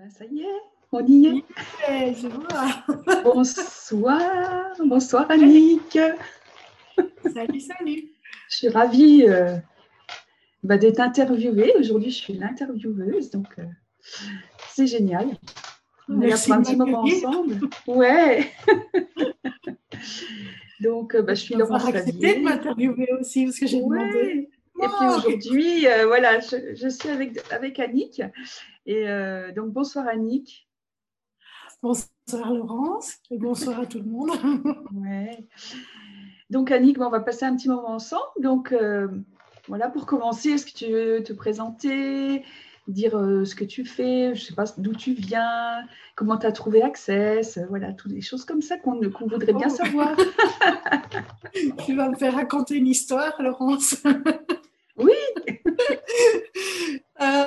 Ben, ça y est, on y est. je vois. bonsoir, bonsoir Annick. Salut, salut. Je suis ravie euh, bah, d'être interviewée. Aujourd'hui, je suis l'intervieweuse, donc euh, c'est génial. On a un petit moment ensemble. Ouais. donc, euh, bah, je suis Laurence accepté de m'interviewer aussi, parce que j'ai demandé. Et puis aujourd'hui, voilà, je, je, suis avec, avec Annick. Et euh, donc, bonsoir Annick. Bonsoir Laurence et bonsoir à tout le monde. ouais. Donc Annick, on va passer un petit moment ensemble. Donc euh, voilà, pour commencer, est-ce que tu veux te présenter, dire euh, ce que tu fais, je ne sais pas d'où tu viens, comment tu as trouvé Access, voilà, toutes les choses comme ça qu'on voudrait bien oh. savoir. tu vas me faire raconter une histoire, Laurence. oui. Euh,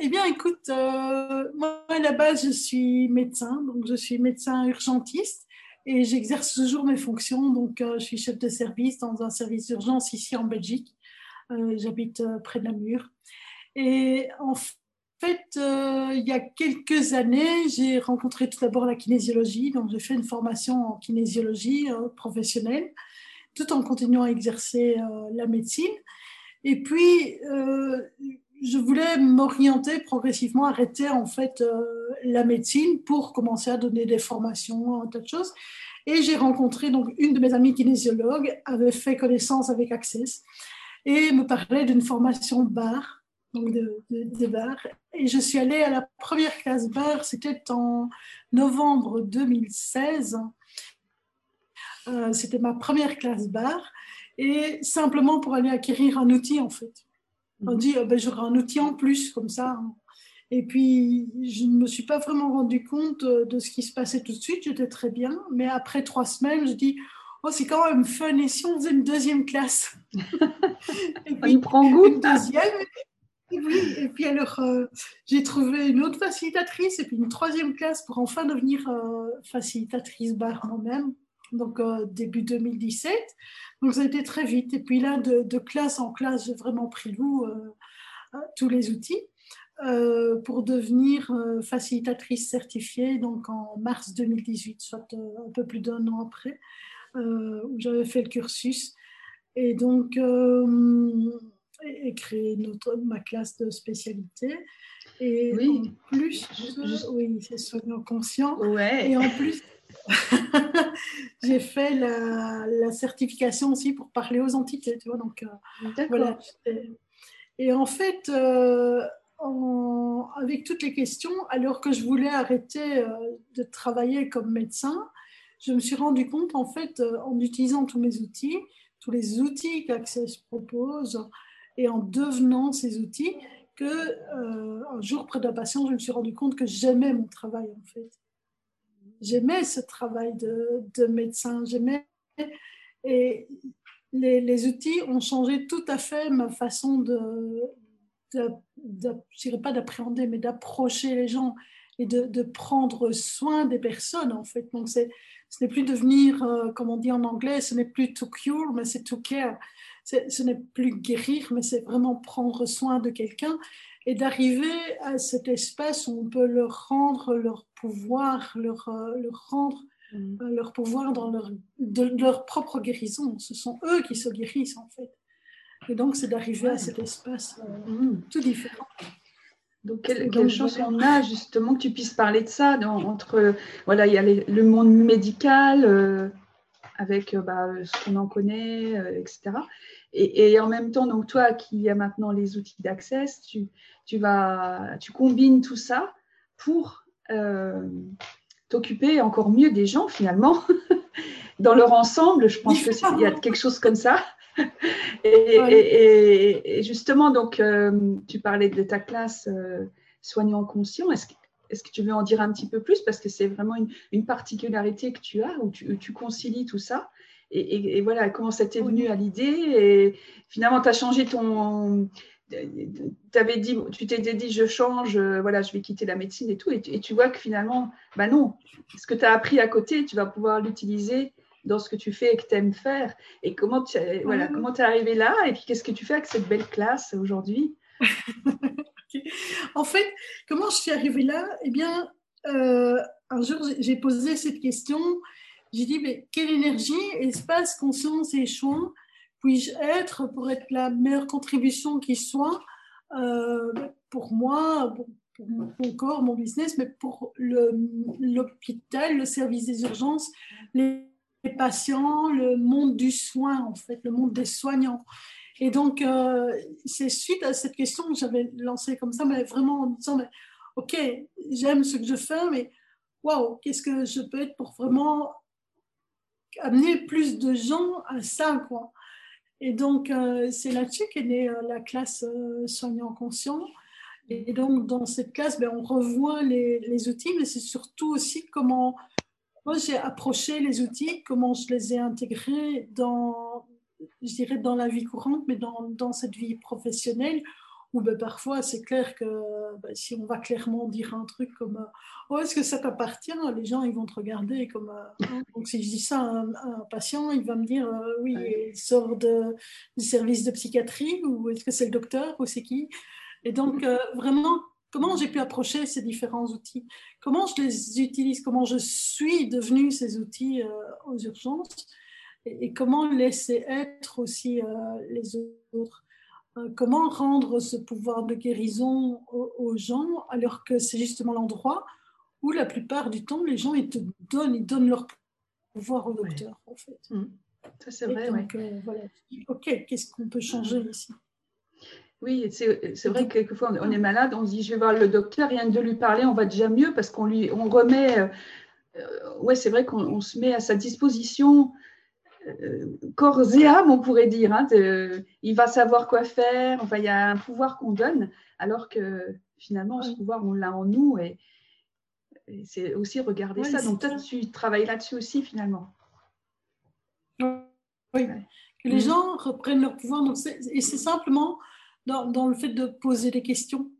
eh bien, écoute, euh, moi à la base, je suis médecin, donc je suis médecin urgentiste et j'exerce toujours mes fonctions. Donc, euh, je suis chef de service dans un service d'urgence ici en Belgique. J'habite près de la Mure. Et en fait, il y a quelques années, j'ai rencontré tout d'abord la kinésiologie. Donc, j'ai fait une formation en kinésiologie professionnelle tout en continuant à exercer la médecine. Et puis, je voulais m'orienter progressivement, arrêter en fait euh, la médecine pour commencer à donner des formations, un tas de choses. Et j'ai rencontré donc une de mes amies kinésiologues, avait fait connaissance avec Access et me parlait d'une formation bar, donc de, de, bar. Et je suis allée à la première classe bar, c'était en novembre 2016. Euh, c'était ma première classe bar et simplement pour aller acquérir un outil en fait on dit, oh, ben, j'aurai un outil en plus, comme ça. Hein. Et puis, je ne me suis pas vraiment rendu compte euh, de ce qui se passait tout de suite. J'étais très bien. Mais après trois semaines, je dis, oh, c'est quand même fun. Et si on faisait une deuxième classe et puis, Il prend goût. Une deuxième. Et puis, et puis alors, euh, j'ai trouvé une autre facilitatrice et puis une troisième classe pour enfin devenir euh, facilitatrice barre moi-même. Donc, début 2017. Donc ça a été très vite. Et puis là, de, classe en classe, j'ai vraiment pris goût euh, à tous les outils euh, pour devenir euh, facilitatrice certifiée donc en mars 2018, soit un peu plus d'un an après, où j'avais fait le cursus. Et donc, et créé notre, ma classe de spécialité. Et oui. en plus, oui, c'est soignant conscient. Ouais. Et en plus, j'ai fait la, certification aussi pour parler aux entités, tu vois. Donc, euh, voilà. Et en fait, euh, avec toutes les questions, alors que je voulais arrêter euh, de travailler comme médecin, je me suis rendu compte, en fait, en utilisant tous mes outils, tous les outils qu'Access propose, et en devenant ces outils, que un jour près d'un patient, je me suis rendu compte que j'aimais mon travail, en fait j'aimais ce travail de, de médecin, j'aimais. Et les, outils ont changé tout à fait ma façon de, de, je dirais pas d'appréhender, mais d'approcher les gens et de, prendre soin des personnes, en fait. Donc, ce n'est plus devenir, euh, comme on dit en anglais, ce n'est plus to cure, mais c'est to care. ce n'est plus guérir, mais c'est vraiment prendre soin de quelqu'un et d'arriver à cet espace où on peut leur rendre leur pouvoir, leur, euh, leur rendre mm. euh, leur pouvoir dans leur, de, leur propre guérison. Ce sont eux qui se guérissent en fait. Et donc c'est d'arriver à cet espace euh, mm. tout différent. Donc, quelle, chance on a justement que tu puisses parler de ça. entre, voilà, il y a le monde médical avec bah, ce qu'on en connaît, etc. Et, en même temps, donc toi qui as maintenant les outils d'accès, tu, tu, vas, tu combines tout ça pour euh, t'occuper encore mieux des gens finalement. Dans leur ensemble, je pense qu'il y a quelque chose comme ça. Et, justement, donc, euh, tu parlais de ta classe euh, soignant conscient. Est-ce que, est que, tu veux en dire un petit peu plus? Parce que c'est vraiment une, particularité que tu as où tu, où tu concilies tout ça. Et, voilà, comment ça t'est venu à l'idée? Et finalement, tu as changé ton. Avais dit, tu t'es dit, je change, euh, voilà, je vais quitter la médecine et tout. Et tu, vois que finalement, bah non, ce que tu as appris à côté, tu vas pouvoir l'utiliser dans ce que tu fais et que tu aimes faire. Et comment tu voilà, comment es arrivé là? Et puis, qu'est-ce que tu fais avec cette belle classe aujourd'hui? En fait, comment je suis arrivée là? Eh bien, euh, un jour, j'ai posé cette question. J'ai dit, mais quelle énergie, espace, conscience et choix puis-je être pour être la meilleure contribution qui soit euh, pour moi, pour, mon corps, mon business, mais pour l'hôpital, le, service des urgences, les, patients, le monde du soin, en fait, le monde des soignants? Et donc, euh, c'est suite à cette question que j'avais lancé comme ça, mais vraiment en disant, mais, OK, j'aime ce que je fais, mais waouh, qu'est-ce que je peux être pour vraiment amener plus de gens à ça, quoi. Et donc, euh, c'est là-dessus qu'est née euh, la classe soignant conscient. Et donc, dans cette classe, ben, on revoit les, les outils, mais c'est surtout aussi comment moi j'ai approché les outils, comment je les ai intégrés dans, je dirais, dans la vie courante, mais dans, dans cette vie professionnelle, où ben, parfois c'est clair que ben, si on va clairement dire un truc comme oh, est-ce que ça t'appartient? Les gens ils vont te regarder comme donc si je dis ça à un, patient, il va me dire oui, il sort de, du service de psychiatrie ou est-ce que c'est le docteur ou c'est qui? Et donc euh, vraiment comment j'ai pu approcher ces différents outils, comment je les utilise, comment je suis devenue ces outils euh, aux urgences? Et, comment laisser être aussi euh, les autres? Euh, comment rendre ce pouvoir de guérison aux, gens alors que c'est justement l'endroit où la plupart du temps les gens ils te donnent, ils donnent leur pouvoir au docteur en fait. Mmh. Ça c'est vrai. Donc, euh, voilà. Ok, qu'est-ce qu'on peut changer ici? Oui, c'est vrai que quelquefois on est malade, on se dit je vais voir le docteur, rien que de lui parler, on va déjà mieux parce qu'on lui on remet. Euh, ouais, c'est vrai qu'on se met à sa disposition corps et âme, on pourrait dire. Hein, il va savoir quoi faire. Enfin, il y a un pouvoir qu'on donne, alors que finalement, ce pouvoir, on l'a en nous. Et, c'est aussi regarder ça. Donc, toi, tu travailles là-dessus aussi, finalement. Oui, que les mm. gens reprennent leur pouvoir. Donc et c'est simplement dans, le fait de poser des questions.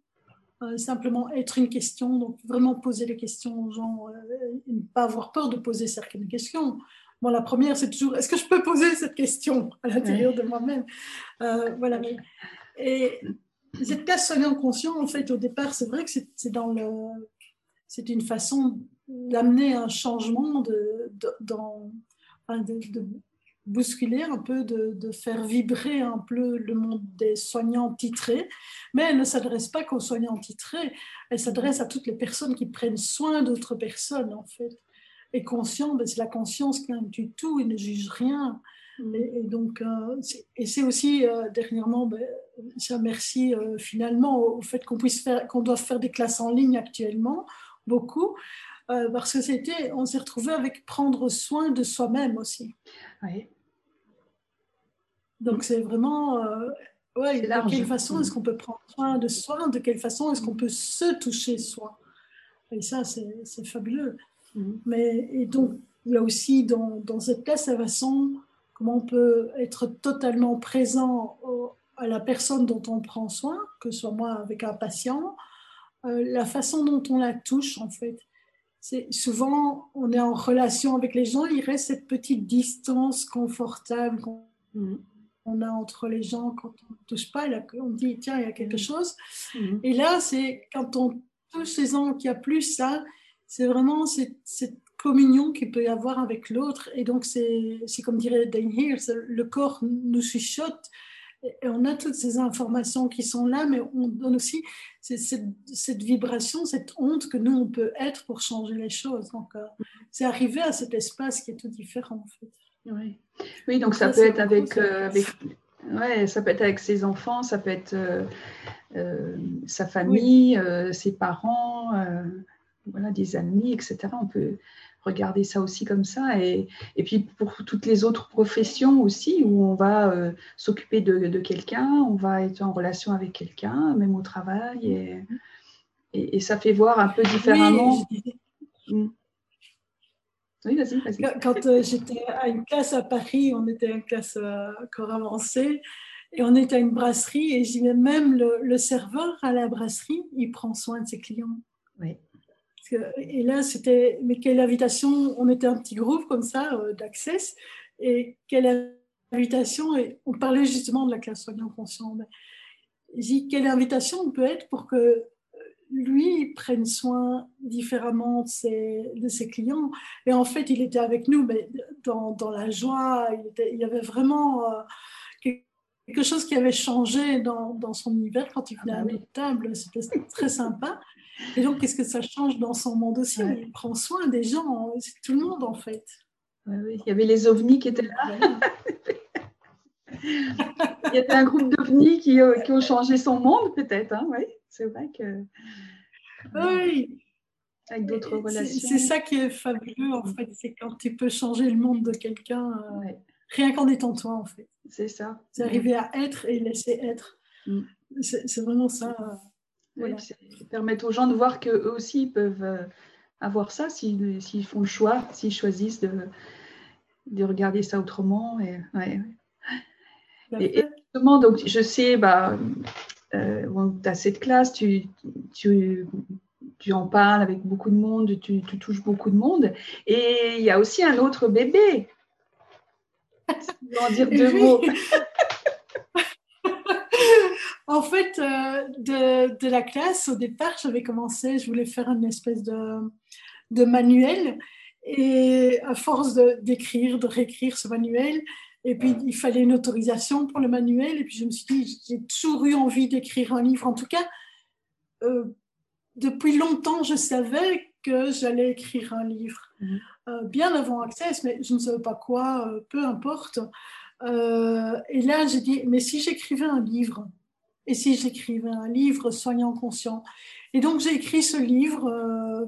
Euh, simplement être une question, donc vraiment poser des questions aux gens, euh, et ne pas avoir peur de poser certaines questions. Bon, la première, c'est toujours est-ce que je peux poser cette question à l'intérieur de moi-même? Euh, Voilà. Et cette classe soignant conscient, en fait, au départ, c'est vrai que c'est dans le. C'est une façon d'amener un changement, de, dans, de, bousculer un peu, de, de, faire vibrer un peu le monde des soignants titrés. Mais elle ne s'adresse pas qu'aux soignants titrés, elle s'adresse à toutes les personnes qui prennent soin d'autres personnes, en fait est conscient, ben, c'est la conscience qui inclut tout et ne juge rien. Mm. Et, donc, euh, et c'est aussi euh, dernièrement, ben, ça merci euh, finalement au, fait qu'on puisse faire, qu'on doit faire des classes en ligne actuellement, beaucoup, parce que c'était, on s'est retrouvé avec prendre soin de soi-même aussi. Oui. Donc c'est vraiment, ouais, de quelle façon est-ce qu'on peut prendre soin de soi, de quelle façon est-ce qu'on peut se toucher soi. Et ça, c'est fabuleux. Mhm. Mais, et donc, a aussi dans, dans cette classe la façon comment on peut être totalement présent à la personne dont on prend soin, que ce soit moi avec un patient, euh, la façon dont on la touche en fait. C'est souvent on est en relation avec les gens, il reste cette petite distance confortable qu'on mhm. a entre les gens quand on ne touche pas, on dit tiens il y a quelque mhm. chose. Et là c'est quand on touche les gens qu'il n'y a plus ça, c'est vraiment cette, communion qu'il peut y avoir avec l'autre. Et donc, c'est comme dirait Dane Hills, le corps nous chuchote et on a toutes ces informations qui sont là, mais on donne aussi cette, cette, vibration, cette honte que nous, on peut être pour changer les choses. Donc, euh, c'est arriver à cet espace qui est tout différent, en fait. Oui, oui donc, ça, peut être avec, euh, avec, ouais, ça peut être avec ses enfants, ça peut être euh, sa famille, ses parents voilà, des amis, etc. On peut regarder ça aussi comme ça. Et, et puis pour toutes les autres professions aussi, où on va euh, s'occuper de, quelqu'un, on va être en relation avec quelqu'un, même au travail. Et, et, ça fait voir un peu différemment. Oui, mm. vas-y, vas-y. Quand, euh, j'étais à une classe à Paris, on était à une classe euh, encore avancée. Et on était à une brasserie et je dis même le, le serveur à la brasserie, il prend soin de ses clients. Oui et là, c'était, mais quelle invitation, on était un petit groupe comme ça euh, d'Access, et quelle invitation, et on parlait justement de la classe soignant conscient. quelle invitation peut être pour que lui prenne soin différemment de ses, de ses, clients? Et en fait, il était avec nous, mais dans, dans la joie, il, y avait vraiment euh, quelque chose qui avait changé dans, dans son univers quand il venait à notre table. C'était très sympa. Et donc, qu'est-ce que ça change dans son monde aussi? Il prend soin des gens, c'est tout le monde en fait. il y avait les ovnis qui étaient là. il y avait un groupe d'ovnis qui, euh, qui, ont changé son monde, peut-être. Hein oui, c'est vrai que. Oui. Avec d'autres relations. C'est ça qui est fabuleux, en fait. C'est quand tu peux changer le monde de quelqu'un, euh, rien qu'en étant toi, en fait. C'est ça. C'est arriver à être et laisser être. Mm. C'est vraiment ça. Voilà. permettre aux gens de voir qu'eux aussi peuvent euh, avoir ça s'ils font le choix, s'ils choisissent de, de, regarder ça autrement. Et, ouais, et, justement, donc, je sais, bah, euh, tu as cette classe, tu, tu, tu, en parles avec beaucoup de monde, tu, tu, touches beaucoup de monde. Et il y a aussi un autre bébé. En dire deux mots. en fait, euh, de, de, la classe, au départ, j'avais commencé, je voulais faire une espèce de, de manuel. Et à force d'écrire, de, réécrire ce manuel, et puis, il fallait une autorisation pour le manuel. Et puis, je me suis dit, j'ai toujours eu envie d'écrire un livre. En tout cas, euh, depuis longtemps, je savais que j'allais écrire un livre. Mhm. Euh, bien avant Access, mais je ne savais pas quoi, euh, peu importe. et là, j'ai dit, mais si j'écrivais un livre Et si j'écrivais un livre soignant conscient Et donc, j'ai écrit ce livre.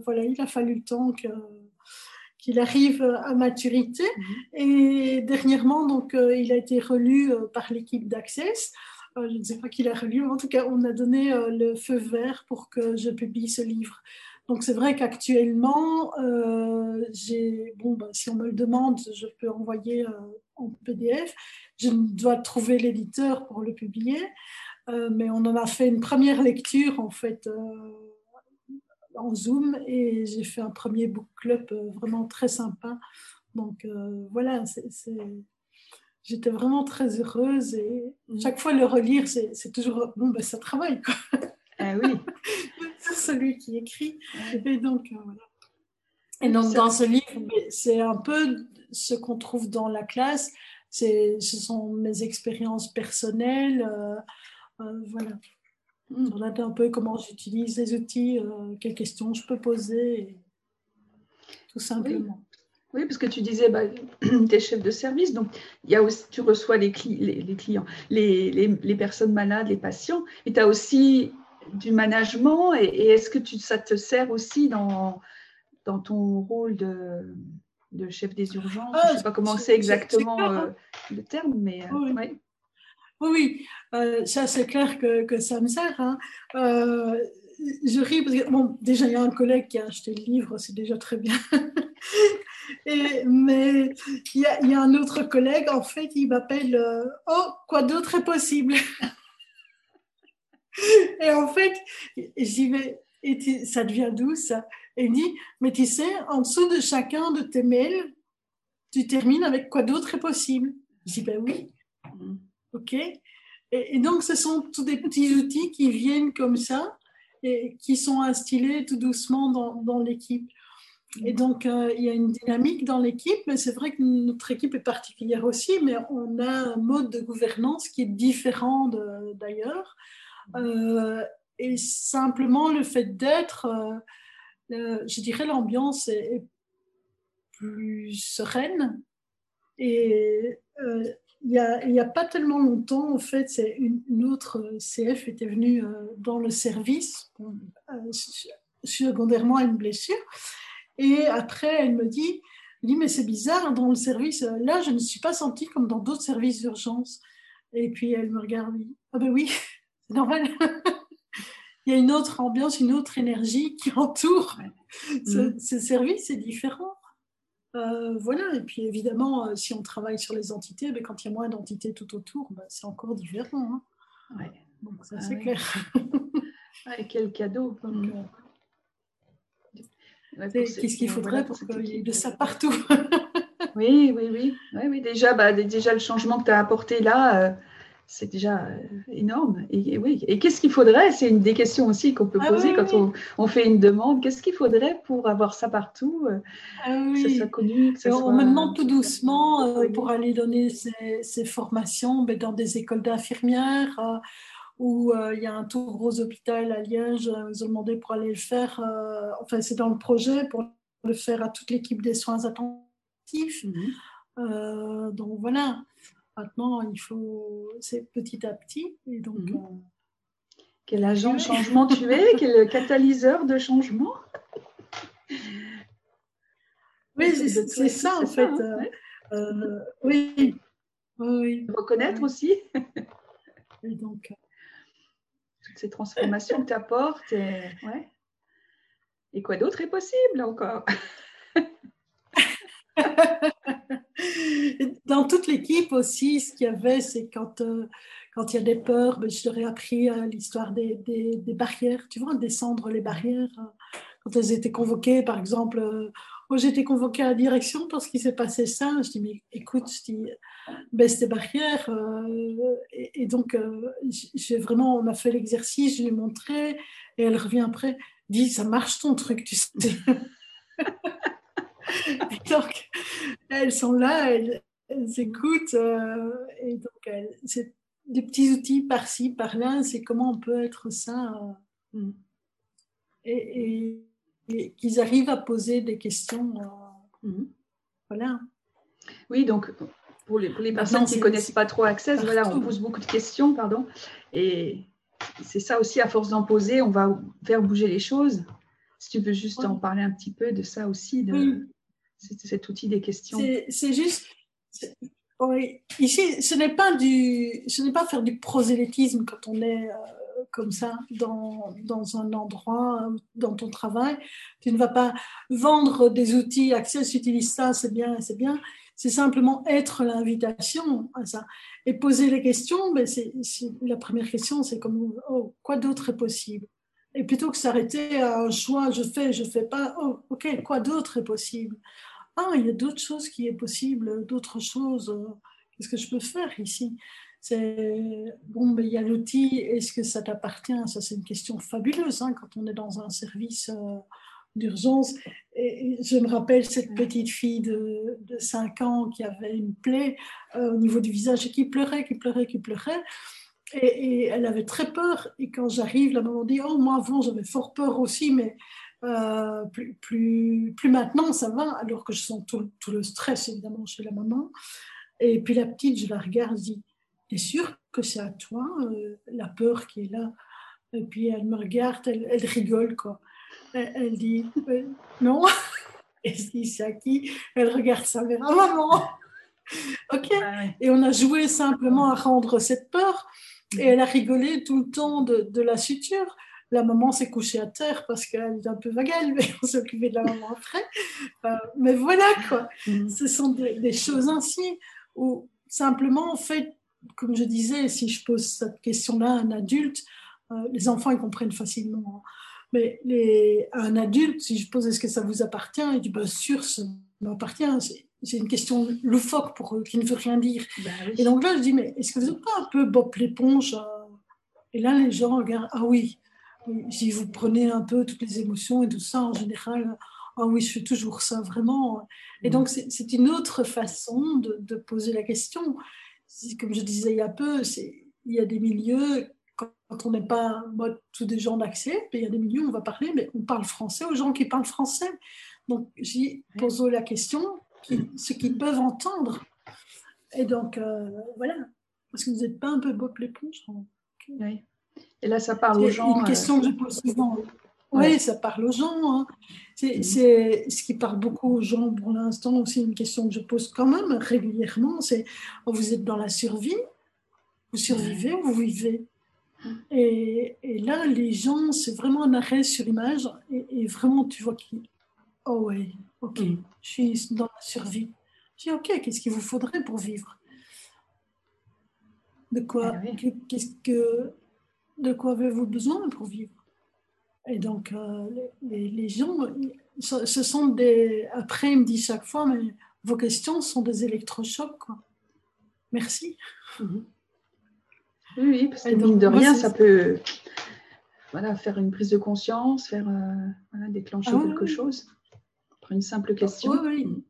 voilà, il a fallu le temps que qu'il arrive à maturité. Mhm. Et dernièrement, donc, euh, il a été relu euh, par l'équipe d'Access. Euh, je ne sais pas qui l'a relu, en tout cas, on a donné le feu vert pour que je publie ce livre. Donc c'est vrai qu'actuellement, j'ai bon, bah, si on me le demande, je peux envoyer en PDF. Je dois trouver l'éditeur pour le publier, mais on en a fait une première lecture en fait en Zoom et j'ai fait un premier book club euh, vraiment très sympa. Donc euh, voilà, j'étais vraiment très heureuse et mm. chaque fois le relire, c'est toujours bon, ben, ça travaille quoi. Ah oui. celui qui écrit. Et donc euh, voilà. Et donc dans ce livre, c'est un peu ce qu'on trouve dans la classe. Ce sont mes expériences personnelles. voilà. Hmm. On un peu comment j'utilise les outils, euh, quelles questions je peux poser, tout simplement. Oui. parce que tu disais, bah, tu es chef de service, donc y a aussi, tu reçois les, les, clients, les, les, personnes malades, les patients, et tu as aussi du management, et, est-ce que tu, ça te sert aussi dans, dans ton rôle de, de chef des urgences? Je ne sais pas comment c'est exactement euh, le terme, mais euh, oui. Oui, oui, euh, ça c'est clair que, que, ça me sert. Hein. Je ris parce que, bon, déjà il y a un collègue qui a acheté le livre, c'est déjà très bien. Et, mais il y, a, il y, a, un autre collègue, en fait, il m'appelle euh, Oh, quoi d'autre est possible Et en fait, j'y vais, et ça devient doux ça. Et il dit Mais tu sais, en dessous de chacun de tes mails, tu termines avec quoi d'autre est possible? Je dis Ben oui. Mm. OK et, donc, ce sont tous des petits outils qui viennent comme ça et qui sont instillés tout doucement dans, dans l'équipe. Et donc, euh, il y a une dynamique dans l'équipe, mais c'est vrai que notre équipe est particulière aussi, mais on a un mode de gouvernance qui est différent d'ailleurs. Euh, et simplement, le fait d'être, euh, je dirais, l'ambiance est, plus sereine et il n'y a, pas tellement longtemps, en fait, c'est une, autre euh, CF était venue euh, dans le service, euh, secondairement à une blessure. Et après, elle me dit, dit mais c'est bizarre, dans le service, là, je ne suis pas sentie comme dans d'autres services d'urgence. Et puis elle me regarde, ah ben oui, c'est normal. il y a une autre ambiance, une autre énergie qui entoure ce, ce service, c'est différent. Euh, voilà, et puis évidemment, euh, si on travaille sur les entités, ben, quand il y a moins d'entités tout autour, ben, c'est encore différent. Hein. Donc ça, ah c'est clair. quel cadeau. Mm. Euh, qu'est-ce qu'il faudrait pour qu'il y ait de ça partout? Oui, oui, oui, oui, oui. Déjà, bah, déjà, le changement que tu as apporté là, c'est déjà euh, énorme. Et, oui. Et qu'est-ce qu'il faudrait? C'est une des questions aussi qu'on peut ah poser quand On, fait une demande. Qu'est-ce qu'il faudrait pour avoir ça partout euh, ah Que ça soit connu. Que ça on me demande tout doucement euh, pour aller donner ces, formations mais dans des écoles d'infirmières. où il y a un tout gros hôpital à Liège, ils ont demandé pour aller le faire, enfin c'est dans le projet pour le faire à toute l'équipe des soins attentifs. Mhm. donc voilà, Maintenant, il faut, c'est petit à petit. Et donc, mhm. euh, Quel agent de changement tu es Quel catalyseur de changement Oui, c'est ça en fait. Hein, euh, euh, oui. oui. Reconnaître aussi. et donc, toutes ces transformations que tu apportes. Et, ouais. et quoi d'autre est possible encore? Dans toute l'équipe aussi, ce qu'il y avait, c'est quand, euh, quand il y a des peurs, ben, je leur ai appris euh, l'histoire des, des, barrières, tu vois, descendre les barrières. Euh, quand elles étaient convoquées, par exemple, moi j'ai été convoquée à la direction parce qu'il s'est passé ça. Je dis, mais écoute, je dis, baisse tes barrières. Et, et, donc, j'ai vraiment, on a fait l'exercice, je lui ai montré, et elle revient après, dit, ça marche ton truc, tu sais. donc, elles sont là, elles, écoutent. Euh, et donc, c'est des petits outils par-ci, par-là. C'est comment on peut être ça. Euh, mm. et, qu'ils arrivent à poser des questions. Euh, mm. Voilà. Oui, donc pour les, pour les personnes qui ne connaissent pas trop Access, voilà, on pose beaucoup de questions, pardon. Et c'est ça aussi, à force d'en poser, on va faire bouger les choses. Si tu veux juste en parler un petit peu de ça aussi, de, cet outil des questions. C'est juste. Ici, ce n'est pas faire du prosélytisme quand on est euh, comme ça dans, un endroit, dans ton travail. Tu ne vas pas vendre des outils, Access utilise ça, c'est bien, c'est bien. C'est simplement être l'invitation à ça. Et poser les questions, ben c'est, la première question, c'est comme, oh, quoi d'autre est possible? Et plutôt que s'arrêter à un choix, je fais, je fais pas, oh, ok, quoi d'autre est possible? Ah, il y a d'autres choses qui est possible, d'autres choses. Euh, qu'est-ce que je peux faire ici? C'est bon, mais il y a l'outil. Est-ce que ça t'appartient? Ça, c'est une question fabuleuse hein, quand on est dans un service euh, d'urgence. Et je me rappelle cette petite fille de, de 5 ans qui avait une plaie euh, au niveau du visage et qui pleurait, qui pleurait, qui pleurait. Et, elle avait très peur. Et quand j'arrive, la maman dit Oh, moi avant, j'avais fort peur aussi, mais euh, plus, plus, plus, maintenant, ça va, alors que je sens tout, tout, le stress, évidemment, chez la maman. Et puis la petite, je la regarde, je dis, t'es sûre que c'est à toi, euh, la peur qui est là? Et puis elle me regarde, elle, elle rigole, quoi. Elle, dit, euh, non. Et je dis, c'est à qui? Elle regarde sa mère, ah, maman Ok. Ah et on a joué simplement à rendre cette peur. Et elle a rigolé tout le temps de, de la suture la maman s'est couchée à terre parce qu'elle est un peu vagale, mais on s'est occupé de la maman après. mais voilà, quoi. Mm. Ce sont des, choses ainsi où simplement, en fait, comme je disais, si je pose cette question-là à un adulte, euh, les enfants, ils comprennent facilement. Hein. Mais les, à un adulte, si je pose est-ce que ça vous appartient, il dit bien sûr, ça m'appartient. C'est une question loufoque pour eux, qui ne veut rien dire. Bah Et donc là, je dis, mais est-ce que vous n'êtes pas un peu Bob l'éponge euh? Et là, les gens regardent, ah oui, si vous prenez un peu toutes les émotions et tout ça, en général, ah oui, je fais toujours ça, vraiment. Et mm. donc, c'est une autre façon de, poser la question. Comme je disais il y a peu, il y a des milieux, quand on n'est pas mode tous des gens d'accès, il y a des milieux où on va parler, mais on parle français aux gens qui parlent français. Donc, j'y pose la question, ce qu'ils peuvent entendre. Et donc, euh, voilà. Parce que vous n'êtes pas un peu Bob l'éponge. Oui. Et là, ça parle aux gens. Une question que je pose souvent. Oui, ça parle aux gens. Hein. C'est ce qui parle beaucoup aux gens pour l'instant aussi une question que je pose quand même régulièrement. C'est oh, vous êtes dans la survie, vous survivez ou vous vivez? Et, et, là, les gens, c'est vraiment un arrêt sur image et, vraiment tu vois qui. Oh ouais, ok, je suis dans la survie. Je dis ok, qu'est-ce qu'il vous faudrait pour vivre? De quoi? Ah Qu'est-ce que de quoi avez-vous besoin pour vivre? Et donc, euh, les, gens, ce sont des. Après, il me dit chaque fois, mais vos questions sont des électrochocs. Quoi. Merci. Mhm. Oui, parce que mine de rien, ça peut voilà, faire une prise de conscience, faire voilà, déclencher ah quelque chose. Pour une simple question. Oui, oui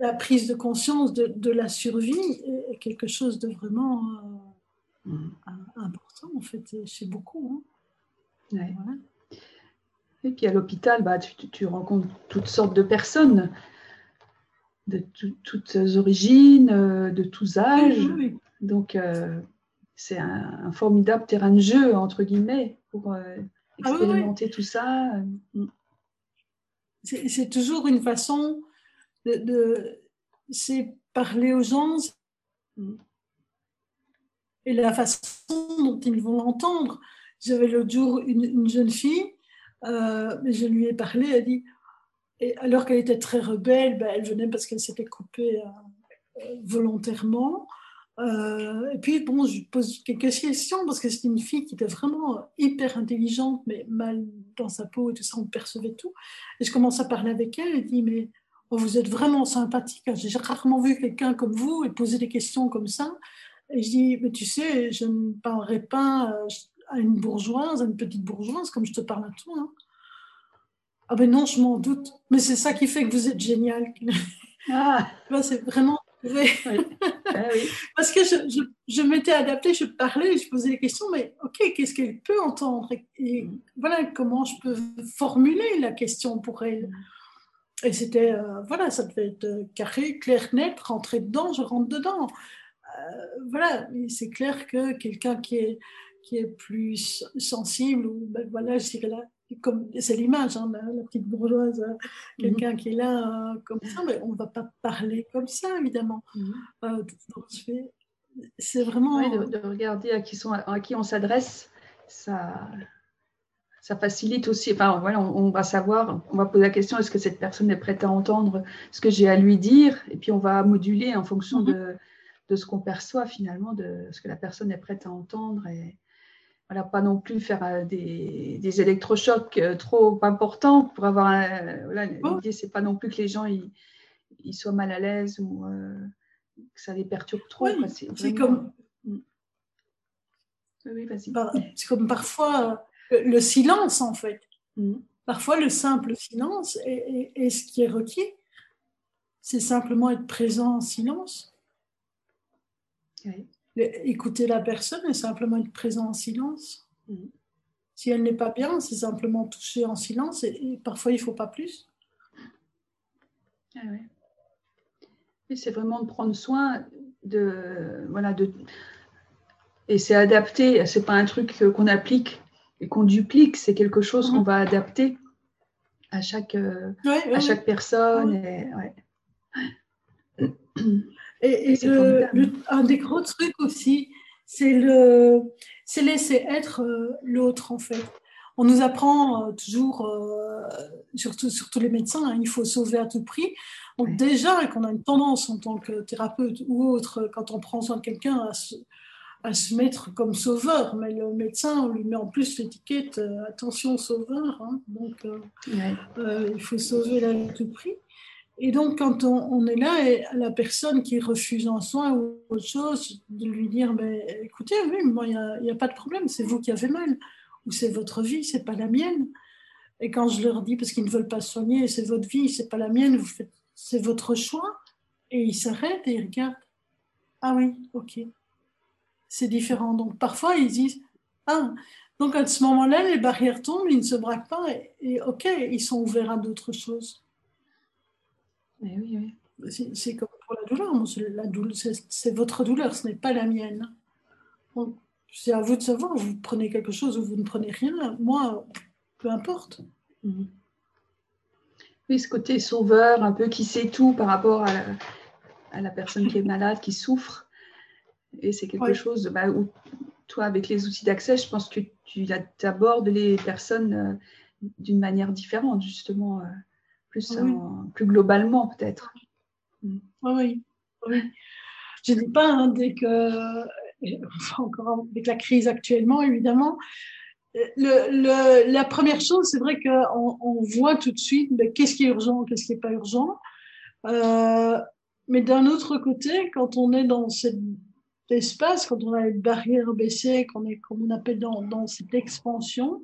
la prise de conscience de, la survie est quelque chose de vraiment euh, mm. important, en fait, chez beaucoup. Hein. Et puis à l'hôpital, bah, tu, rencontres toutes sortes de personnes, de toutes origines, euh, de tous âges. Donc, euh, c'est un, formidable terrain de jeu, entre guillemets, pour ah expérimenter tout ça. Mm. C'est toujours une façon de, c'est parler aux gens et la façon dont ils vont l'entendre. J'avais l'autre jour une, jeune fille, euh, je lui ai parlé, elle dit, alors qu'elle était très rebelle, ben, elle venait parce qu'elle s'était coupée euh, volontairement. Euh, et puis, bon, je pose quelques questions parce que c'est une fille qui était vraiment hyper intelligente, mais mal dans sa peau et tout ça, on percevait tout. Et je commence à parler avec elle et dit, mais Oh, vous êtes vraiment sympathique. J'ai rarement vu quelqu'un comme vous et poser des questions comme ça. Et je dis, mais tu sais, je ne parlerai pas euh, à une bourgeoise, à une petite bourgeoise, comme je te parle à toi. Hein. Ah ben non, je m'en doute. Mais c'est ça qui fait que vous êtes génial. Ah. c'est vraiment ah Parce que je, je, m'étais adaptée, je parlais, je posais des questions, mais ok, qu'est-ce qu'elle peut entendre? Et, voilà comment je peux formuler la question pour elle. Mm. Et c'était, euh, voilà, ça devait être euh, carré, clair, net, rentrer dedans, je rentre dedans. Euh, voilà, c'est clair que quelqu'un qui est, qui est plus sensible, ou ben, voilà, je dirais là, comme c'est l'image, hein, la, petite bourgeoise, mhm. quelqu'un qui est là comme ça, mais on ne va pas parler comme ça, évidemment. Mhm. c'est vraiment. de, regarder à qui, sont, à qui on s'adresse, ça, ça facilite aussi. Enfin, voilà, on, va savoir, on va poser la question est-ce que cette personne est prête à entendre ce que j'ai à lui dire? Et puis on va moduler en fonction de, de, ce qu'on perçoit finalement, de ce que la personne est prête à entendre. Et voilà, pas non plus faire euh, des, des électrochocs euh, trop importants pour avoir. Un, voilà, L'idée, c'est pas non plus que les gens ils, ils soient mal à l'aise ou euh, que ça les perturbe trop. c'est comme. Mm. Oui, vas-y. C'est comme parfois le silence, en fait. Mm. Parfois, le simple silence est, ce qui est requis. C'est simplement être présent en silence. Écouter la personne et simplement être présent en silence. Mm. Si elle n'est pas bien, c'est simplement toucher en silence et, parfois il ne faut pas plus. Ah c'est vraiment de prendre soin de. Voilà, de, et c'est adapté, c'est pas un truc qu'on applique et qu'on duplique, c'est quelque chose qu'on mhm. va adapter à chaque, euh, à chaque personne. Et, un des gros trucs aussi, c'est le, c'est laisser être euh, l'autre en fait. On nous apprend euh, toujours, surtout, surtout les médecins, hein, il faut sauver à tout prix. Donc déjà, qu'on a une tendance en tant que thérapeute ou autre, quand on prend soin de quelqu'un, à à se mettre comme sauveur, mais le médecin, on lui met en plus l'étiquette euh, attention sauveur, hein. donc euh, euh, il faut sauver à tout prix. Et donc, quand on, est là, et la personne qui refuse un soin ou autre chose, de lui dire ben, écoutez, oui, moi, il n'y a, pas de problème, c'est vous qui avez mal, ou c'est votre vie, c'est pas la mienne. Et quand je leur dis, parce qu'ils ne veulent pas soigner, c'est votre vie, c'est pas la mienne, c'est votre choix, et ils s'arrêtent et ils regardent. Ah oui, ok c'est différent. Donc parfois, ils disent Ah, donc à ce moment-là, les barrières tombent, ils ne se braquent pas et, ok, ils sont ouverts à d'autres choses. Mais oui, oui. C'est comme pour la douleur. c'est votre douleur, ce n'est pas la mienne. c'est à vous de savoir, vous prenez quelque chose ou vous ne prenez rien. Moi, peu importe. Mhm. Oui, ce côté sauveur, un peu qui sait tout par rapport à à la personne qui est malade, qui souffre. Et c'est quelque chose bah, où, toi, avec les outils d'accès, je pense que tu abordes les personnes euh, d'une manière différente, justement, euh, plus, plus globalement peut-être. Mm. Oui, oui. Je ne dis pas, hein, dès que, encore avec la crise actuellement, évidemment, le, la première chose, c'est vrai qu'on on voit tout de suite ben, qu'est-ce qui est urgent, qu'est-ce qui n'est pas urgent. Euh, mais d'un autre côté, quand on est dans cette espace, quand on a une barrière baissée, qu'on est, comme on appelle dans, dans cette expansion,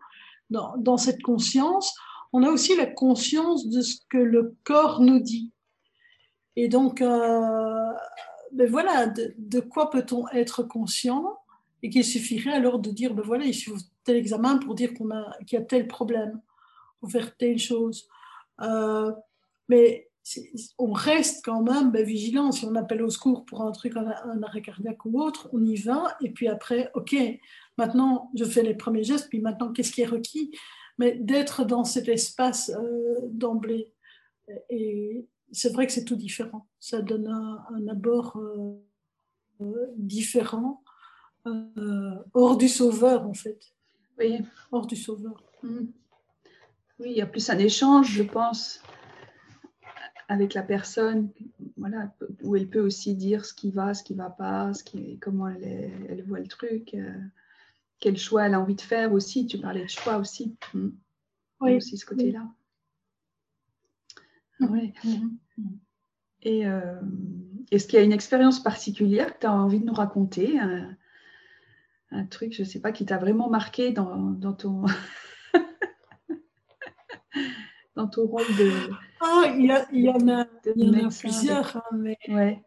dans, dans, cette conscience, on a aussi la conscience de ce que le corps nous dit. Et donc, euh, ben voilà, de, quoi peut-on être conscient et qu'il suffirait alors de dire, ben voilà, il suffit tel examen pour dire qu'on a, qu'il y a tel problème, pour faire telle chose. Euh, mais on reste quand même ben, vigilant. Si on appelle au secours pour un truc, un, un, arrêt cardiaque ou autre, on y va. Et puis après, OK, maintenant, je fais les premiers gestes, puis maintenant, qu'est-ce qui est requis? Mais d'être dans cet espace euh, d'emblée. Et c'est vrai que c'est tout différent. Ça donne un, un abord euh, euh différent, euh, hors du sauveur, en fait. Oui. Hors du sauveur. Mmh. Oui, il y a plus un échange, je pense avec la personne, voilà, où elle peut aussi dire ce qui va, ce qui ne va pas, ce qui, comment elle, elle, voit le truc, quel choix elle a envie de faire aussi. Tu parlais de choix aussi. Mmh. Oui. Aussi ce côté-là. Oui. Ouais. Mmh. Et euh, est-ce qu'il y a une expérience particulière que tu as envie de nous raconter un, un truc, je ne sais pas, qui t'a vraiment marqué dans, dans ton. dans ton rôle de. Ah, il y, a, il y en a, il y en a plusieurs, hein, mais. Ouais.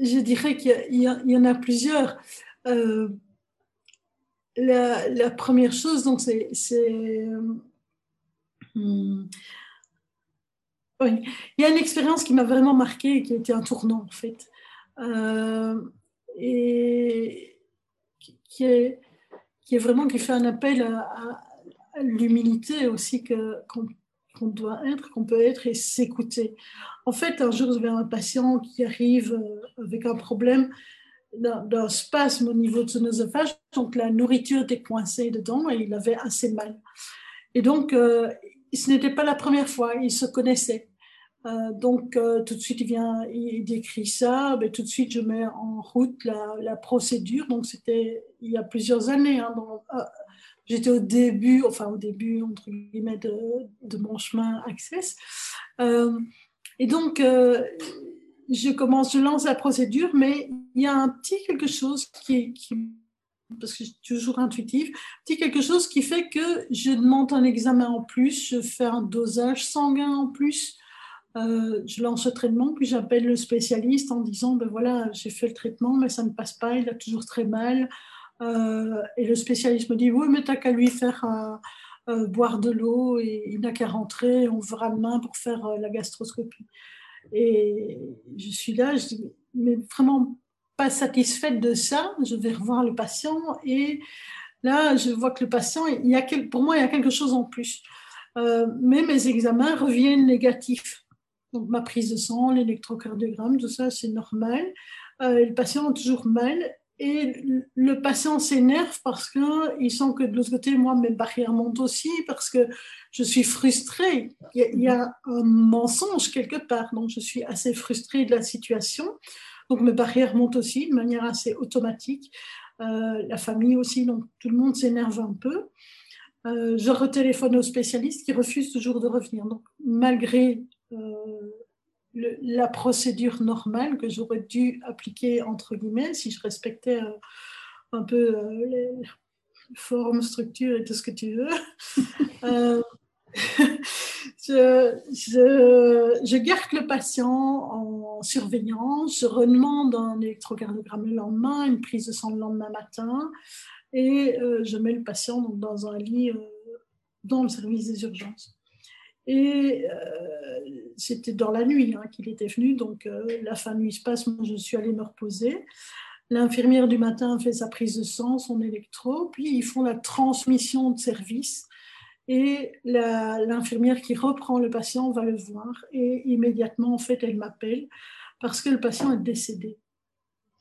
Je dirais qu'il y, en a plusieurs. Euh, la, première chose, donc, c'est. Euh, hmm. Il y a une expérience qui m'a vraiment marquée et qui a été un tournant, en fait. Euh, et qui est, vraiment qui fait un appel à, l'humilité aussi que, qu'on, doit être, qu'on peut être et s'écouter. En fait, un jour, j'avais un patient qui arrive euh, avec un problème d'un, spasme au niveau de son œsophage, donc la nourriture était coincée dedans et il avait assez mal. Et donc, euh, ce n'était pas la première fois, il se connaissait. Euh, donc, tout de suite, il vient, il décrit ça. Mais tout de suite, je mets en route la, procédure. Donc, c'était il y a plusieurs années. Hein, J'étais au début, enfin au début, entre guillemets, de, mon chemin Access. Euh, et donc, euh, je commence, je lance la procédure, mais il y a un petit quelque chose qui, qui parce que je suis toujours intuitive, petit quelque chose qui fait que je demande un examen en plus, je fais un dosage sanguin en plus, euh, je lance le traitement, puis j'appelle le spécialiste en disant, ben voilà, j'ai fait le traitement, mais ça ne passe pas, il a toujours très mal. Euh, et le spécialiste me dit Oui, mais t'as qu'à lui faire euh, boire de l'eau et il n'a qu'à rentrer, on verra demain pour faire euh, la gastroscopie. Et je suis là, je dis Mais vraiment pas satisfaite de ça, je vais revoir le patient et là, je vois que le patient, pour moi, il y a quelque chose en plus. Mais mes examens reviennent négatifs. Donc ma prise de sang, l'électrocardiogramme, tout ça, c'est normal. Le patient a toujours mal et le patient s'énerve parce qu'il sent que de l'autre côté, moi, mes barrières montent aussi, parce que je suis frustrée. Il y, a, un mensonge quelque part, donc je suis assez frustrée de la situation. Donc mes barrières montent aussi de manière assez automatique. Euh, la famille aussi, donc tout le monde s'énerve un peu. Euh, je retéléphone au spécialiste qui refuse toujours de revenir. Donc malgré euh, le, la procédure normale que j'aurais dû appliquer, entre guillemets, si je respectais euh, un peu euh, les formes, structures et tout ce que tu veux. euh, je, je, je, garde le patient en surveillance, je redemande un électrocardiogramme le lendemain, une prise de sang le lendemain matin, et euh, je mets le patient donc, dans un lit dans le service des urgences. Et euh, c'était dans la nuit hein, qu'il était venu, donc euh, la fin de nuit se passe, moi je suis allée me reposer. L'infirmière du matin fait sa prise de sang, son électro, puis ils font la transmission de service. Et l'infirmière qui reprend le patient va le voir et immédiatement, en fait, elle m'appelle parce que le patient est décédé.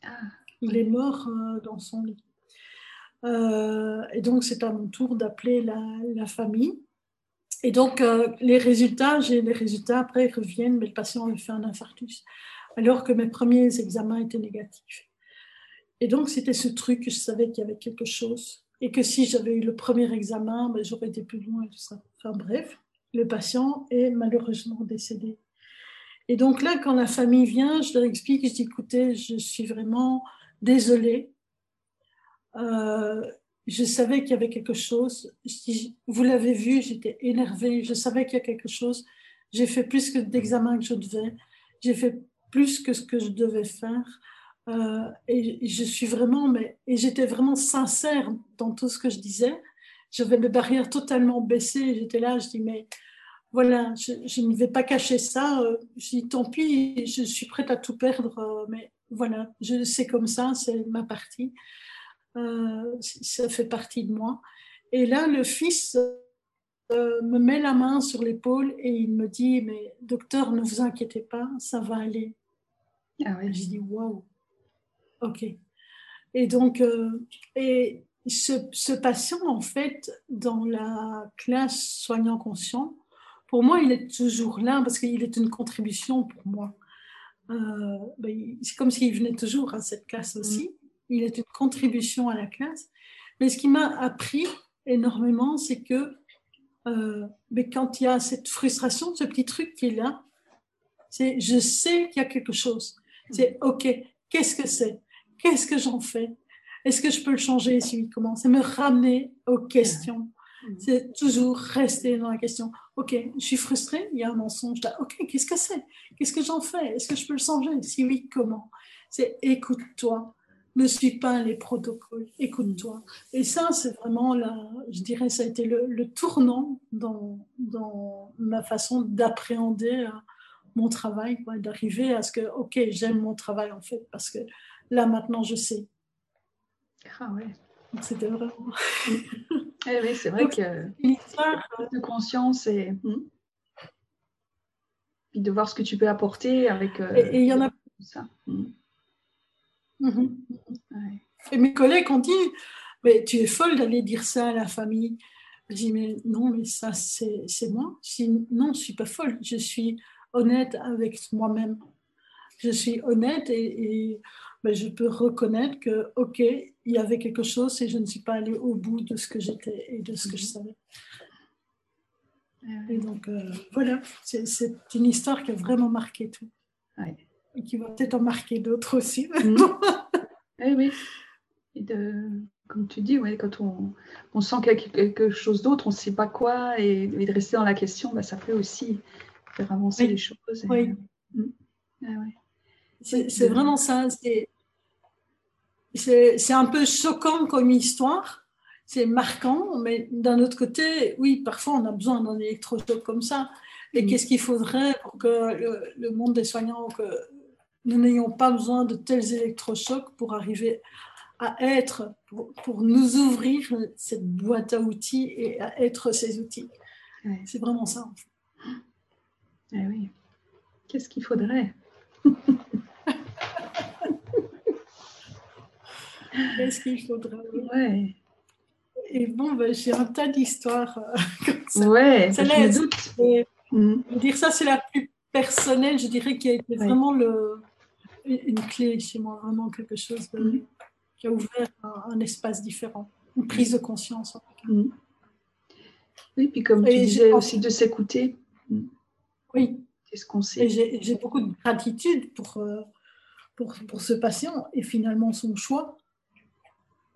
Ah, Il est mort euh, dans son lit. Euh, et donc, c'est à mon tour d'appeler la, la, famille. Et donc, euh, les résultats, j'ai les résultats après reviennent, mais le patient a fait un infarctus, alors que mes premiers examens étaient négatifs. Et donc, c'était ce truc que je savais qu'il y avait quelque chose, et que si j'avais eu le premier examen, ben, j'aurais été plus loin et tout ça. Enfin bref, le patient est malheureusement décédé. Et donc là, quand la famille vient, je leur explique, je dis, écoutez, je suis vraiment désolée. Euh, je savais qu'il y avait quelque chose. vous l'avez vu, j'étais énervée. Je savais qu'il y a quelque chose. J'ai fait plus que d'examens que je devais. J'ai fait plus que ce que je devais faire. Euh, et je suis vraiment, mais, et j'étais vraiment sincère dans tout ce que je disais. J'avais mes barrières totalement baissées. J'étais là, je dis, mais voilà, je, ne vais pas cacher ça. Euh, je dis, tant pis, je suis prête à tout perdre, euh, mais voilà, je sais comme ça, c'est ma partie. Ça fait partie de moi. Et là, le fils me met la main sur l'épaule et il me dit, mais docteur, ne vous inquiétez pas, ça va aller. Ah ouais. Je dis, waouh. Ok. Et donc, euh, et ce, patient, en fait, dans la classe soignant conscient, pour moi, il est toujours là parce qu'il est une contribution pour moi. Euh, ben, c'est comme s'il venait toujours à cette classe mm. aussi. Il est une contribution à la classe. Mais ce qui m'a appris énormément, c'est que euh, mais quand il y a cette frustration, ce petit truc qui est là, c'est je sais qu'il y a quelque chose. C'est OK, qu'est-ce que c'est? Qu'est-ce que j'en fais? Est-ce que je peux le changer si oui, comment C'est me ramener aux questions? C'est toujours rester dans la question. Ok, je suis frustrée, il y a un mensonge là. Ok, qu'est-ce que c'est? Qu'est-ce que j'en fais? Est-ce que je peux le changer? Si oui, comment? C'est écoute-toi, ne suis pas les protocoles, écoute-toi. Et ça, c'est vraiment, la, je dirais, ça a été le, tournant dans, dans, ma façon d'appréhender euh, mon travail, d'arriver à ce que, ok, j'aime mon travail en fait, parce que là maintenant je sais. Ah ouais. C'était vraiment. eh oui, c'est vrai que l'histoire de conscience et hmm. puis de voir ce que tu peux apporter avec. Euh, et il y en a ça. Mhm. Et mes collègues ont dit Mais tu es folle d'aller dire ça à la famille. Je dis Mais non, mais ça, c'est moi. Je Non, je ne suis pas folle. Je suis honnête avec moi-même. Je suis honnête et, ben, je peux reconnaître que, OK, il y avait quelque chose et je ne suis pas allée au bout de ce que j'étais et de ce que je mhm. savais. Et donc, euh, voilà, c'est une histoire qui a vraiment marqué tout. Ouais qui va peut-être en marquer d'autres aussi. Mm. Eh oui. Et de, comme tu dis, ouais, quand on, on sent qu'il y a quelque chose d'autre, on ne sait pas quoi, et, de rester dans la question, bah, ça peut aussi faire avancer les choses. oui. Mm. Ah c'est vraiment ça. C'est un peu choquant comme histoire. C'est marquant, mais d'un autre côté, oui, parfois on a besoin d'un électrochoc comme ça. Et mm. qu'est-ce qu'il faudrait pour que le, le, monde des soignants, que nous n'ayons pas besoin de tels électrochocs pour arriver à être, pour, nous ouvrir cette boîte à outils et à être ces outils. C'est vraiment ça. En fait. Eh oui. Qu'est-ce qu'il faudrait? Qu'est-ce qu'il faudrait? Ouais. Et bon, ben, j'ai un tas d'histoires euh, comme ça. Ouais, ça je doute. Mm. Dire ça, c'est la plus personnelle, je dirais, qui a été vraiment le, une clé chez moi, vraiment quelque chose mm. qui a ouvert un, espace différent, une prise de conscience. Mm. Oui, puis comme tu disais aussi de s'écouter. Mm. Oui. Qu'est-ce qu'on sait? J'ai beaucoup de gratitude pour, euh, pour, pour, ce patient et finalement son choix.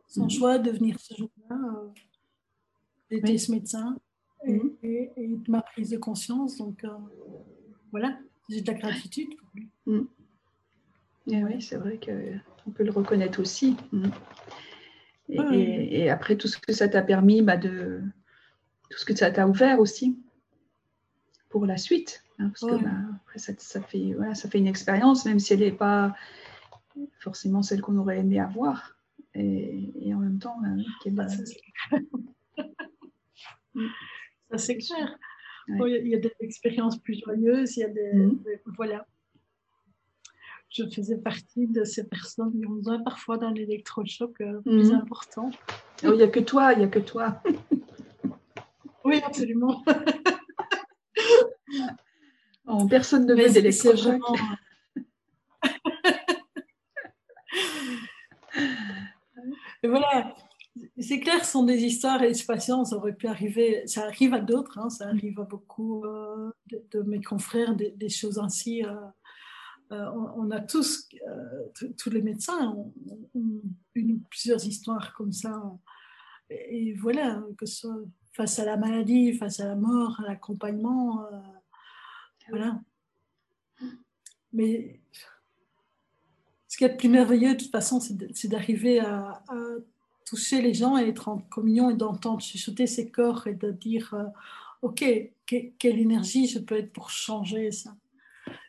Son choix de venir ce jour-là, euh, d'être ce médecin et, de ma prise de conscience. Donc euh, voilà, j'ai de la gratitude pour lui. Eh oui, c'est vrai qu'on peut le reconnaître aussi. Mm. Et, après, tout ce que ça t'a permis, bah, de, tout ce que ça t'a ouvert aussi pour la suite. Hein, parce que bah, après, ça, fait, voilà, ça fait une expérience, même si elle n'est pas forcément celle qu'on aurait aimé avoir. Et, en même temps, bah, ça c'est clair. il y a des expériences plus joyeuses, il y a des. Mm. Voilà je faisais partie de ces personnes qui ont besoin parfois d'un électrochoc euh, plus mhm. important. Oh, il n'y a que toi, il n'y a que toi. oui, absolument. Oh, personne ne veut d'électrochoc. Voilà, c'est clair, sont des histoires et les patients, ça aurait pu arriver, ça arrive à d'autres, hein, ça arrive à beaucoup euh, de, mes confrères, des, choses ainsi. Euh, euh, on, a tous, tous les médecins ont, une plusieurs histoires comme ça. Et, voilà, que ce soit face à la maladie, face à la mort, à l'accompagnement, voilà. Mais ce qui est le plus merveilleux, de toute façon, c'est d'arriver à, toucher les gens et être en communion et d'entendre chuchoter ces corps et de dire euh, Ok, quelle énergie je peux être pour changer ça?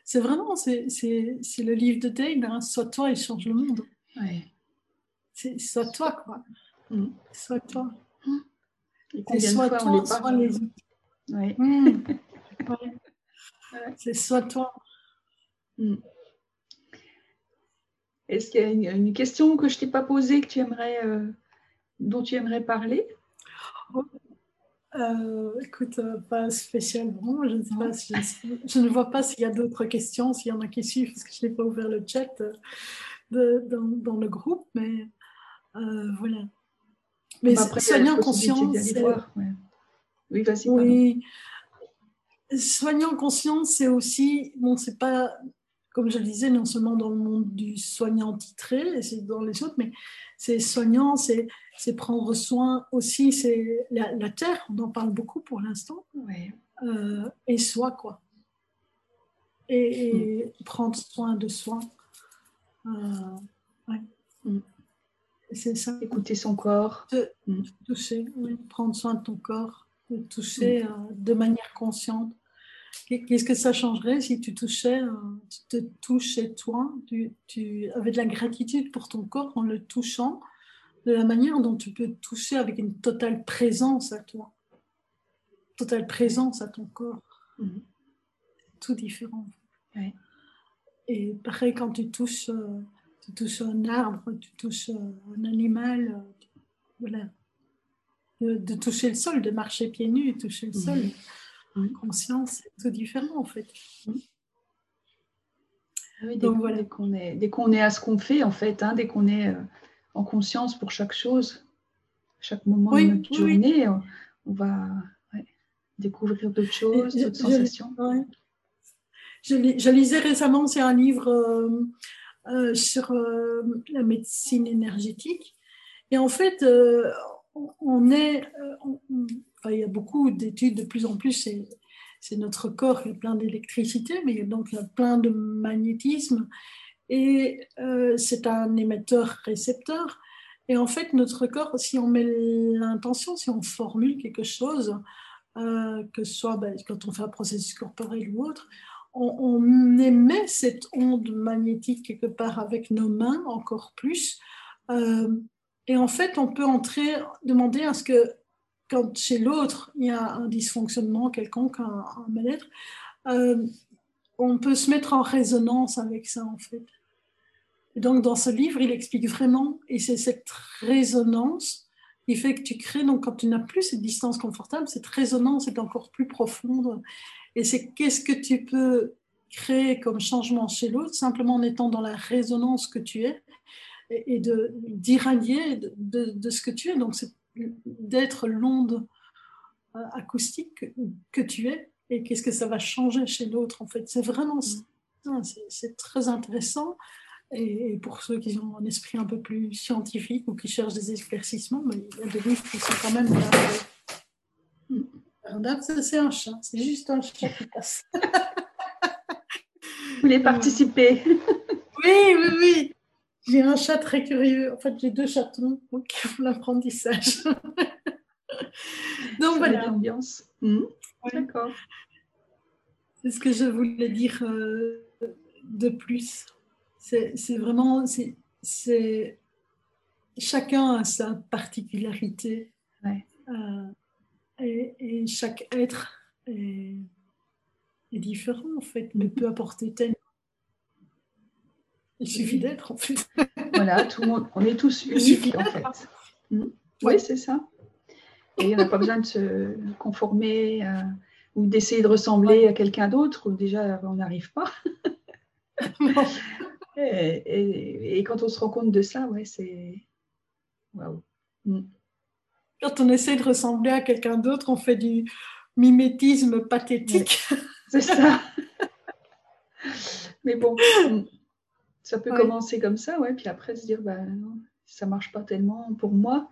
C'est vraiment, c'est le livre de Dane, hein, Sois toi et change le monde. Ouais. Sois toi, quoi. Mm. Sois toi. Mm. Et soit toi, soit les autres. Ouais. Mm. C'est soit toi. Est-ce qu'il y a une, question que je ne t'ai pas posée que tu aimerais euh, dont tu aimerais parler? Euh, Écoute, euh, pas spécialement. Je ne, sais pas je, ne vois pas s'il y a d'autres questions, s'il y en a qui suivent, parce que je n'ai pas ouvert le chat euh, dans, le groupe, mais voilà. Mais soignant conscience. Oui, vas-y. Oui. Soignant conscience, c'est aussi, bon, c'est pas, comme je le disais, non seulement dans le monde du soignant titré, c'est dans les autres, mais c'est soignant, c'est prendre soin aussi, c'est la, terre, on en parle beaucoup pour l'instant, euh, et soi, quoi. Et, hmm. prendre soin de soi. Euh, ouais. Hmm. C'est ça. Écouter son corps. Hmm. toucher, prendre soin de ton corps, de toucher euh, de manière consciente. Qu'est-ce que ça changerait si tu touchais, tu te chez toi, tu, tu avais de la gratitude pour ton corps en le touchant, de la manière dont tu peux toucher avec une totale présence à toi, totale présence à ton corps. Mhm. Tout différent. Et pareil, quand tu touches, euh, tu touches un arbre, tu touches euh, un animal, euh, voilà. De, toucher le sol, de marcher pieds nus, toucher le sol. Conscience, c'est tout différent en fait. Ah dès, voilà. qu'on est, dès qu'on est à ce qu'on fait, en fait, hein, dès qu'on est en conscience pour chaque chose, chaque moment de notre journée, on, va découvrir d'autres choses, d'autres sensations. Je, lisais récemment, c'est un livre euh, euh, sur euh, la médecine énergétique. Et en fait, on est, il y a beaucoup d'études de plus en plus, c'est notre corps, y a plein d'électricité, mais il y a donc plein de magnétisme et euh, c'est un émetteur-récepteur. Et en fait, notre corps, si on met l'intention, si on formule quelque chose, euh, que ce soit ben, quand on fait un processus corporel ou autre, on, émet cette onde magnétique quelque part avec nos mains encore plus. Euh, et en fait, on peut entrer, demander à ce que quand chez l'autre, il y a un dysfonctionnement quelconque, un, mal-être, on peut se mettre en résonance avec ça, en fait. Donc, dans ce livre, il explique vraiment, et c'est cette résonance qui fait que tu crées, donc quand tu n'as plus cette distance confortable, cette résonance est encore plus profonde. Et c'est qu'est-ce que tu peux créer comme changement chez l'autre, simplement en étant dans la résonance que tu es, et, d'irradier de, de, ce que tu es. Donc, c'est d'être l'onde euh, acoustique que tu es et qu'est-ce que ça va changer chez l'autre en fait. C'est vraiment mm. c'est très intéressant. Et, pour ceux qui ont un esprit un peu plus scientifique ou qui cherchent des éclaircissements, mais il y a des livres qui sont quand même là. C'est un chat, c'est juste un chat qui passe. Vous voulez participer Oui, oui, oui. J'ai un chat très curieux. En fait, j'ai deux chatons qui font l'apprentissage. Donc voilà. L'ambiance. Hmm. D'accord. C'est ce que je voulais dire euh, de plus. C'est vraiment, c'est chacun a sa particularité. Euh, et, chaque être est, différent en fait, mais peut apporter tellement. Il suffit d'être en fait. voilà, tout le monde, on est tous uniques en fait. Hmm. Oui, c'est ça. Et on n'a pas besoin de se conformer euh, ou d'essayer de ressembler à quelqu'un d'autre, ou déjà on n'arrive pas. et, et, quand on se rend compte de ça, ouais, c'est. Waouh! Mm. quand on essaie de ressembler à quelqu'un d'autre, on fait du mimétisme pathétique. c'est ça. Mais bon, ça peut commencer comme ça, ouais, puis après se dire, bah, non, ça marche pas tellement pour moi.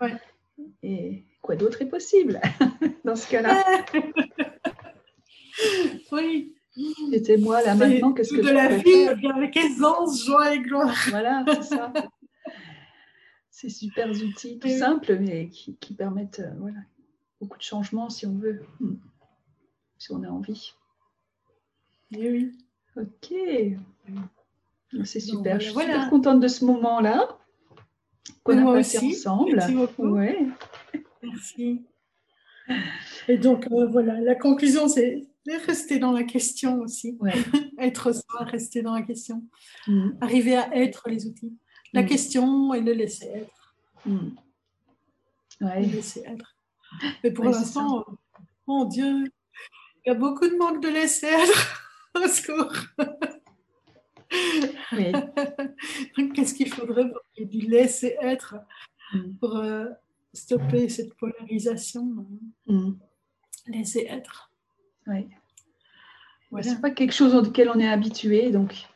Et quoi d'autre est possible dans ce cas-là? Oui. C'était moi là maintenant, qu'est-ce que de la vie avec aisance, joie et gloire. Voilà, c'est ça. Ces super outils tout simples, mais qui, permettent euh, voilà, beaucoup de changements si on veut, hmm. si on a envie. Et oui. Ok. C'est super. je suis super contente de ce moment-là qu'on a passé ensemble. Merci beaucoup. Merci. Et donc, euh, voilà, la conclusion, c'est rester dans la question aussi. être soi, rester dans la question. Mm. Arriver à être les outils. La mm. question et le laisser être. Mm. Le laisser être. Mais pour l'instant, mon Dieu, il y a beaucoup de manque de laisser être. Au secours. Qu'est-ce qu'il faudrait pour qu'il laisser être pour euh, stopper cette polarisation Laisser être. Oui. Voilà. C'est pas quelque chose auquel on est habitué, donc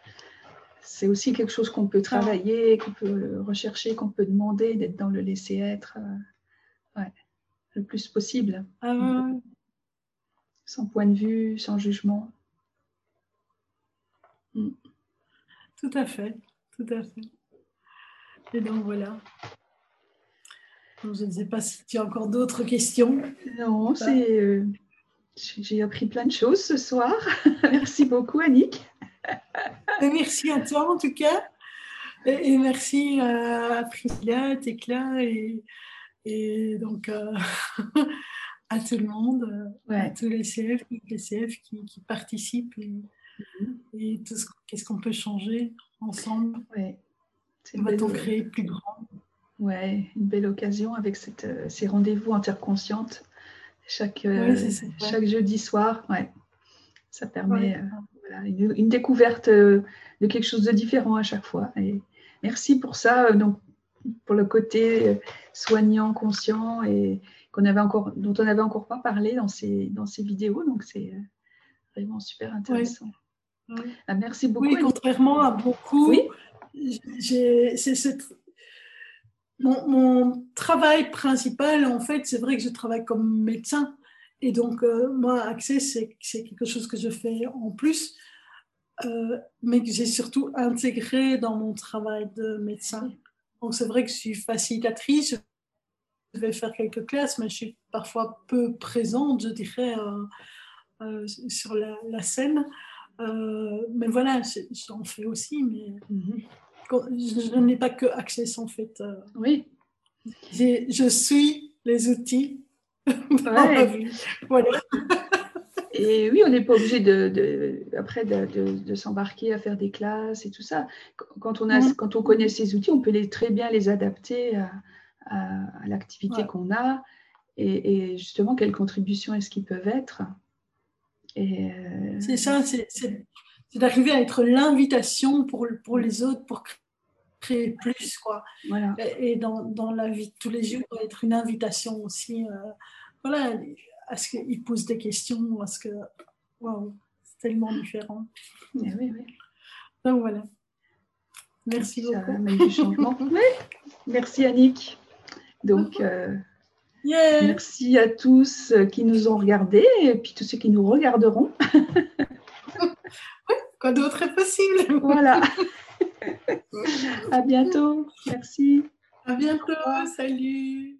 c'est aussi quelque chose qu'on peut travailler, qu'on peut rechercher, qu'on peut demander, d'être dans le laisser être euh, le plus possible. Ah sans point de vue, sans jugement. Mm. Tout à fait, tout à fait. Et donc voilà. je ne sais pas si tu as encore d'autres questions. Non, c'est. Euh, j'ai appris plein de choses ce soir. merci beaucoup, Annick. merci à toi, en tout cas. Et, merci à Priscilla, Tecla et, et donc euh, à tout le monde, à tous les CF, les CF qui, qui participent et. Et tout ce, qu'est-ce qu'on peut changer ensemble? Ouais. Va-t-on créer plus grand Ouais, une belle occasion avec cette, euh, ces rendez-vous interconscientes chaque, euh, chaque jeudi soir. Ouais. Ça permet euh, une, découverte euh, de quelque chose de différent à chaque fois. Et merci pour ça, donc, pour le côté soignant, conscient et qu'on avait encore, dont on n'avait encore pas parlé dans ces, dans ces vidéos. Donc, c'est vraiment super intéressant. Ah, merci beaucoup. Oui, contrairement à beaucoup, c'est cette mon, travail principal, en fait, c'est vrai que je travaille comme médecin. Et donc, euh, moi, Accès, c'est quelque chose que je fais en plus, euh, mais que j'ai surtout intégré dans mon travail de médecin. Donc, c'est vrai que je suis facilitatrice, je vais faire quelques classes, mais je suis parfois peu présente, je dirais, euh, sur la, scène. Mais voilà, j'en fais aussi, mais... Mhm je n'ai pas que Access en fait. Euh. Oui. Je suis les outils. voilà. Et oui, on n'est pas obligé de, après de, s'embarquer à faire des classes et tout ça. Quand on, a, mm. quand on connaît ces outils, on peut les, très bien les adapter à, l'activité qu'on a et, justement quelles contributions est-ce qu'ils peuvent être? Euh, c'est ça, c'est d'arriver à être l'invitation pour, pour les autres, pour créer plus. Quoi. Voilà. Et, dans, dans, la vie de tous les jours, être une invitation aussi euh, voilà, à ce qu'ils posent des questions, à ce que. Waouh, c'est tellement différent. Eh oui, oui. Donc voilà. Merci beaucoup. du changement. Merci Annick. Donc, euh, merci à tous qui nous ont regardés et puis tous ceux qui nous regarderont. Quoi d'autre est possible? Voilà. à bientôt. Merci. À bientôt. Salut.